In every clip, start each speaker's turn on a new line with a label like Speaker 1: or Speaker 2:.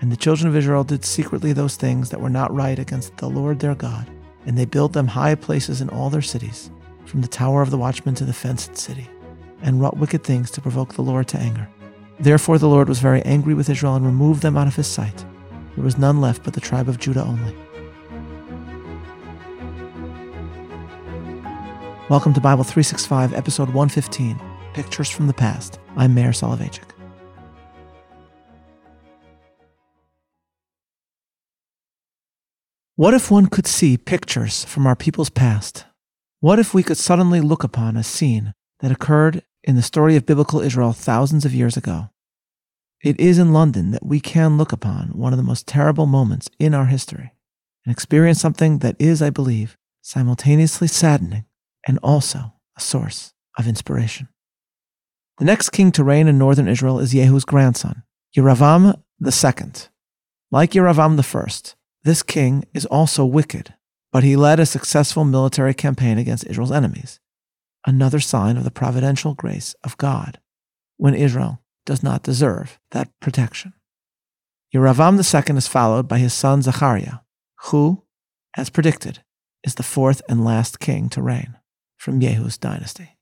Speaker 1: And the children of Israel did secretly those things that were not right against the Lord their God, and they built them high places in all their cities, from the tower of the watchman to the fenced city, and wrought wicked things to provoke the Lord to anger. Therefore the Lord was very angry with Israel and removed them out of his sight. There was none left but the tribe of Judah only. Welcome to Bible 365, episode 115 Pictures from the Past. I'm Meir Soloveichik. What if one could see pictures from our people's past? What if we could suddenly look upon a scene that occurred in the story of biblical Israel thousands of years ago? It is in London that we can look upon one of the most terrible moments in our history and experience something that is, I believe, simultaneously saddening and also a source of inspiration. The next king to reign in northern Israel is Yehu's grandson, Yeravam II. Like Yeravam I, this king is also wicked, but he led a successful military campaign against Israel's enemies, another sign of the providential grace of God when Israel does not deserve that protection. Yeravam II is followed by his son Zachariah, who, as predicted, is the fourth and last king to reign from Yehu's dynasty.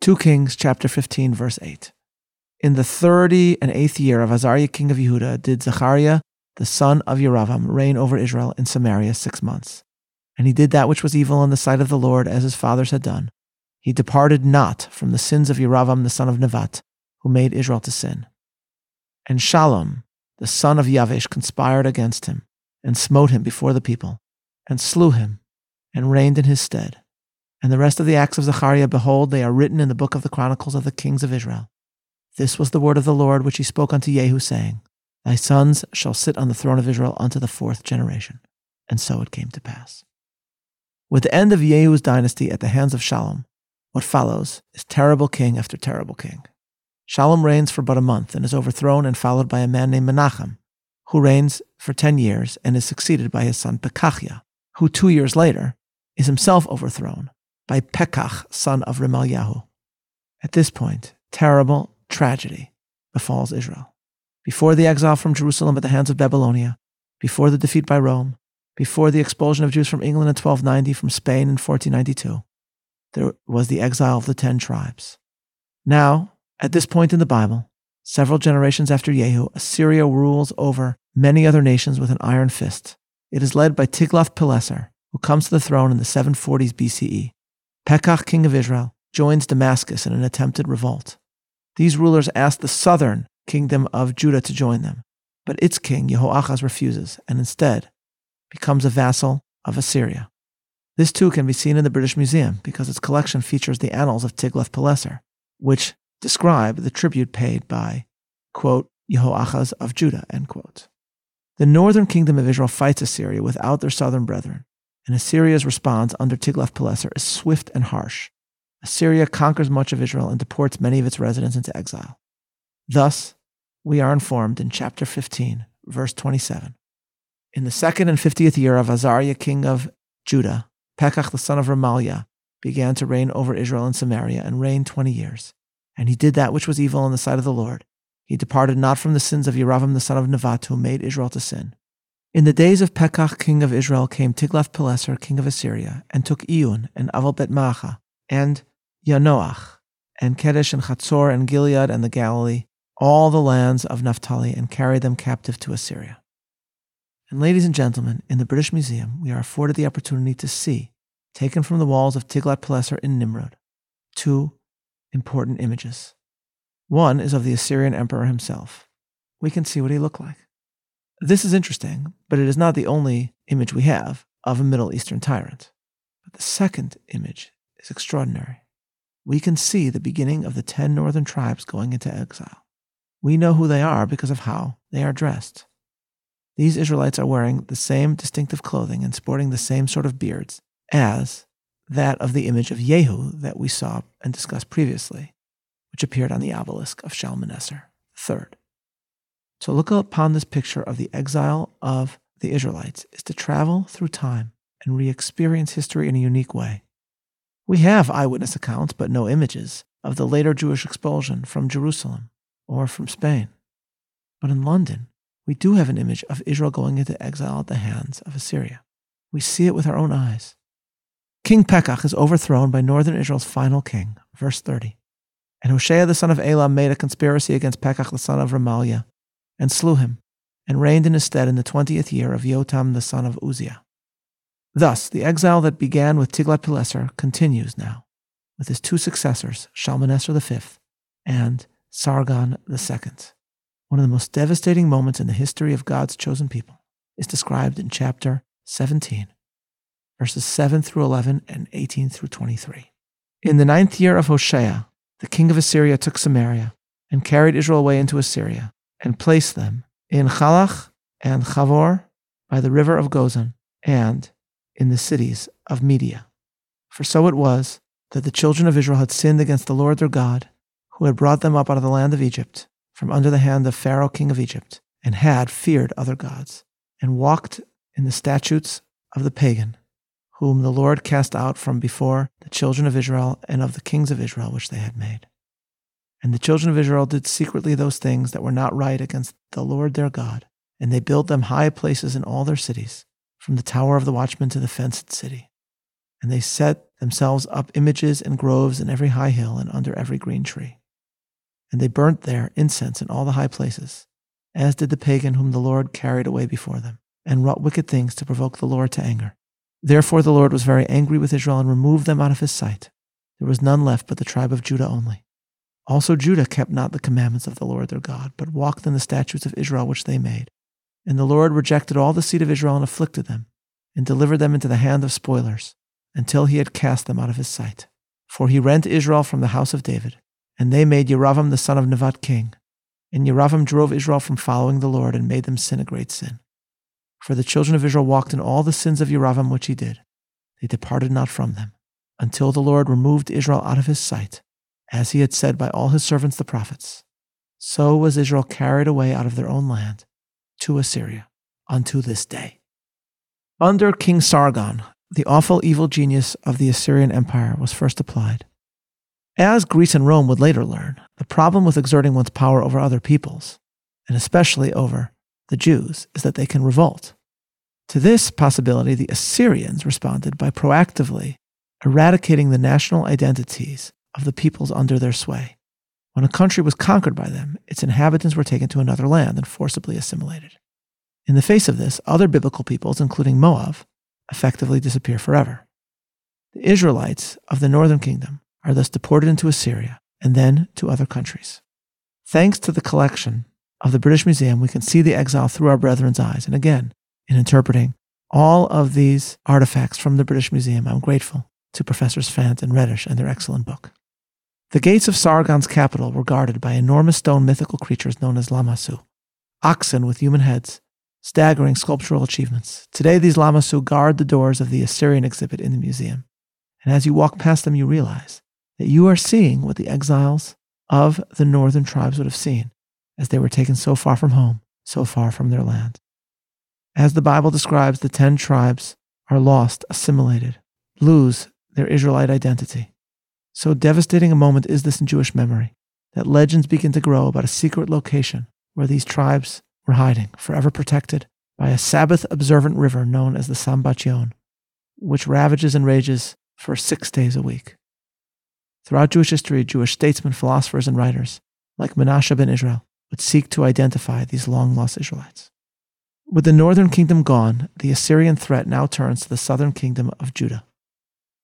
Speaker 1: 2 Kings chapter 15 verse 8. In the thirty and eighth year of Azariah king of Yehuda did Zechariah the son of Yeravam, reign over Israel in Samaria six months. And he did that which was evil in the sight of the Lord, as his fathers had done. He departed not from the sins of Yeravam the son of Nevat, who made Israel to sin. And Shallum, the son of Yavish, conspired against him, and smote him before the people, and slew him, and reigned in his stead. And the rest of the acts of Zechariah, behold, they are written in the book of the Chronicles of the kings of Israel. This was the word of the Lord which he spoke unto Jehu, saying, Thy sons shall sit on the throne of Israel unto the fourth generation. And so it came to pass. With the end of Yehu's dynasty at the hands of Shallum, what follows is terrible king after terrible king. Shallum reigns for but a month and is overthrown and followed by a man named Menachem, who reigns for ten years and is succeeded by his son Pekahiah, who two years later is himself overthrown by Pekach, son of Remaliahu. At this point, terrible tragedy befalls Israel before the exile from Jerusalem at the hands of Babylonia, before the defeat by Rome, before the expulsion of Jews from England in 1290, from Spain in 1492, there was the exile of the ten tribes. Now, at this point in the Bible, several generations after Yehu, Assyria rules over many other nations with an iron fist. It is led by Tiglath-Pileser, who comes to the throne in the 740s BCE. Pekach, king of Israel, joins Damascus in an attempted revolt. These rulers ask the southern kingdom of Judah to join them. But its king, Jehoahaz, refuses and instead becomes a vassal of Assyria. This too can be seen in the British Museum because its collection features the annals of Tiglath-Pileser, which describe the tribute paid by, quote, of Judah, end quote. The northern kingdom of Israel fights Assyria without their southern brethren, and Assyria's response under Tiglath-Pileser is swift and harsh. Assyria conquers much of Israel and deports many of its residents into exile. Thus, we are informed in chapter 15, verse 27. In the second and fiftieth year of Azariah, king of Judah, Pekach the son of Remaliah began to reign over Israel and Samaria and reigned twenty years. And he did that which was evil in the sight of the Lord. He departed not from the sins of Yeravam the son of Nevat, who made Israel to sin. In the days of Pekach, king of Israel, came Tiglath-Pileser, king of Assyria, and took Iyun and Aval Bet Maacha, and Yanoach, and Kedesh and Chatzor and Gilead and the Galilee, all the lands of Naphtali and carried them captive to Assyria. And, ladies and gentlemen, in the British Museum, we are afforded the opportunity to see, taken from the walls of Tiglath-Pileser in Nimrud, two important images. One is of the Assyrian emperor himself. We can see what he looked like. This is interesting, but it is not the only image we have of a Middle Eastern tyrant. But the second image is extraordinary. We can see the beginning of the ten northern tribes going into exile. We know who they are because of how they are dressed. These Israelites are wearing the same distinctive clothing and sporting the same sort of beards as that of the image of Yehu that we saw and discussed previously, which appeared on the obelisk of Shalmaneser III. To look upon this picture of the exile of the Israelites is to travel through time and re experience history in a unique way. We have eyewitness accounts, but no images, of the later Jewish expulsion from Jerusalem or from Spain. But in London, we do have an image of Israel going into exile at the hands of Assyria. We see it with our own eyes. King Pekach is overthrown by northern Israel's final king, verse 30. And Hoshea the son of Elah made a conspiracy against Pekach the son of Remaliah, and slew him, and reigned in his stead in the twentieth year of Yotam the son of Uzziah. Thus, the exile that began with Tiglath-Pileser continues now, with his two successors, Shalmaneser V and Sargon II. One of the most devastating moments in the history of God's chosen people is described in chapter 17, verses 7 through 11 and 18 through 23. In the ninth year of Hoshea, the king of Assyria took Samaria and carried Israel away into Assyria and placed them in Chalach and Chavor by the river of Gozan and in the cities of Media. For so it was that the children of Israel had sinned against the Lord their God, who had brought them up out of the land of Egypt from under the hand of Pharaoh king of Egypt, and had feared other gods, and walked in the statutes of the pagan, whom the Lord cast out from before the children of Israel and of the kings of Israel which they had made. And the children of Israel did secretly those things that were not right against the Lord their God, and they built them high places in all their cities, from the tower of the watchman to the fenced city. And they set themselves up images and groves in every high hill and under every green tree. And they burnt there incense in all the high places, as did the pagan whom the Lord carried away before them, and wrought wicked things to provoke the Lord to anger. Therefore the Lord was very angry with Israel and removed them out of his sight. There was none left but the tribe of Judah only. Also Judah kept not the commandments of the Lord their God, but walked in the statutes of Israel which they made. And the Lord rejected all the seed of Israel and afflicted them, and delivered them into the hand of spoilers, until he had cast them out of his sight. For he rent Israel from the house of David, and they made Yeravam the son of Nevat king. And Yeravam drove Israel from following the Lord and made them sin a great sin. For the children of Israel walked in all the sins of Yeravam which he did. They departed not from them, until the Lord removed Israel out of his sight, as he had said by all his servants the prophets. So was Israel carried away out of their own land to Assyria unto this day. Under King Sargon, the awful evil genius of the Assyrian Empire was first applied. As Greece and Rome would later learn, the problem with exerting one's power over other peoples, and especially over the Jews, is that they can revolt. To this possibility, the Assyrians responded by proactively eradicating the national identities of the peoples under their sway. When a country was conquered by them, its inhabitants were taken to another land and forcibly assimilated. In the face of this, other biblical peoples, including Moab, effectively disappear forever. The Israelites of the northern kingdom are thus deported into Assyria and then to other countries. Thanks to the collection of the British Museum, we can see the exile through our brethren's eyes. And again, in interpreting all of these artifacts from the British Museum, I'm grateful to Professors Fant and Reddish and their excellent book. The gates of Sargon's capital were guarded by enormous stone mythical creatures known as Lamassu, oxen with human heads, staggering sculptural achievements. Today, these Lamassu guard the doors of the Assyrian exhibit in the museum. And as you walk past them, you realize that you are seeing what the exiles of the northern tribes would have seen as they were taken so far from home, so far from their land. As the Bible describes, the ten tribes are lost, assimilated, lose their Israelite identity. So devastating a moment is this in Jewish memory that legends begin to grow about a secret location where these tribes were hiding, forever protected by a Sabbath observant river known as the Sambatyon, which ravages and rages for six days a week. Throughout Jewish history, Jewish statesmen, philosophers, and writers, like Menashe ben Israel, would seek to identify these long lost Israelites. With the northern kingdom gone, the Assyrian threat now turns to the southern kingdom of Judah.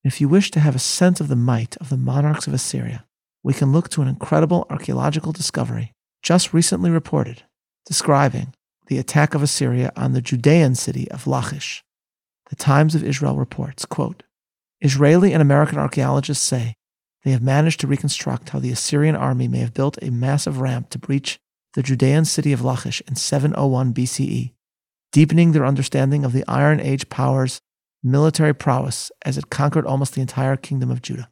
Speaker 1: If you wish to have a sense of the might of the monarchs of Assyria, we can look to an incredible archaeological discovery just recently reported describing the attack of Assyria on the Judean city of Lachish. The Times of Israel reports, quote, Israeli and American archaeologists say they have managed to reconstruct how the Assyrian army may have built a massive ramp to breach the Judean city of Lachish in 701 BCE, deepening their understanding of the Iron Age power's military prowess as it conquered almost the entire kingdom of Judah.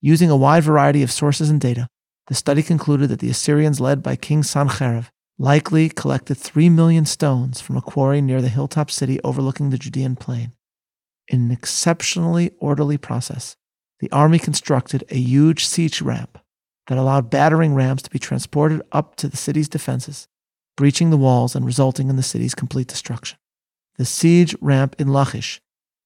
Speaker 1: Using a wide variety of sources and data, the study concluded that the Assyrians, led by King Sancherib, likely collected 3 million stones from a quarry near the hilltop city overlooking the Judean plain. In an exceptionally orderly process, the army constructed a huge siege ramp that allowed battering rams to be transported up to the city's defenses breaching the walls and resulting in the city's complete destruction. The siege ramp in Lachish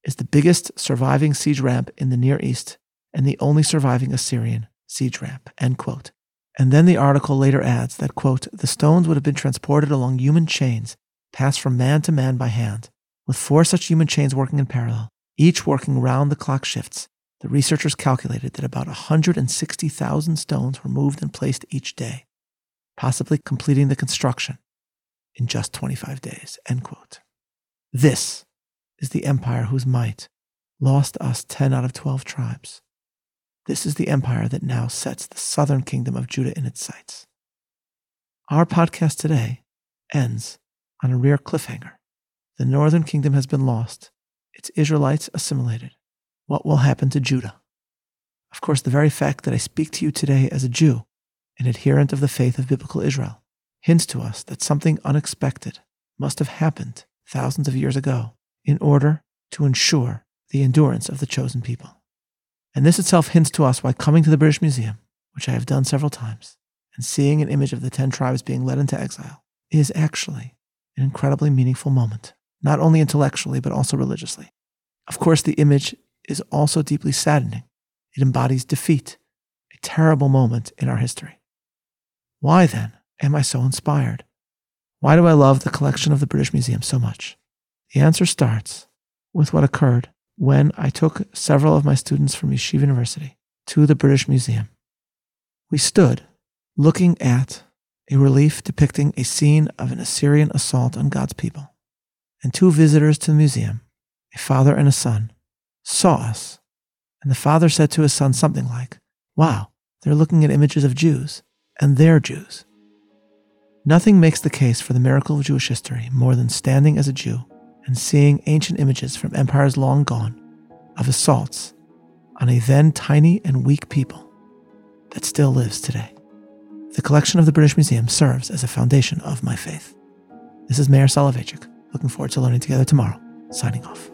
Speaker 1: is the biggest surviving siege ramp in the Near East and the only surviving Assyrian siege ramp. End quote. And then the article later adds that, quote, the stones would have been transported along human chains, passed from man to man by hand, with four such human chains working in parallel, each working round the clock shifts. The researchers calculated that about 160,000 stones were moved and placed each day, possibly completing the construction in just 25 days. End quote. This is the empire whose might lost us 10 out of 12 tribes. This is the empire that now sets the southern kingdom of Judah in its sights. Our podcast today ends on a rare cliffhanger. The northern kingdom has been lost, its Israelites assimilated. What will happen to Judah? Of course, the very fact that I speak to you today as a Jew, an adherent of the faith of biblical Israel, hints to us that something unexpected must have happened thousands of years ago in order to ensure the endurance of the chosen people. And this itself hints to us why coming to the British Museum, which I have done several times, and seeing an image of the 10 tribes being led into exile is actually an incredibly meaningful moment, not only intellectually, but also religiously. Of course, the image is also deeply saddening. It embodies defeat, a terrible moment in our history. Why then am I so inspired? Why do I love the collection of the British Museum so much? The answer starts with what occurred when I took several of my students from Yeshiva University to the British Museum. We stood looking at a relief depicting a scene of an Assyrian assault on God's people. And two visitors to the museum, a father and a son, saw us. And the father said to his son something like, Wow, they're looking at images of Jews, and they're Jews. Nothing makes the case for the miracle of Jewish history more than standing as a Jew and seeing ancient images from empires long gone of assaults on a then tiny and weak people that still lives today. The collection of the British Museum serves as a foundation of my faith. This is Meir Soloveichik, looking forward to learning together tomorrow, signing off.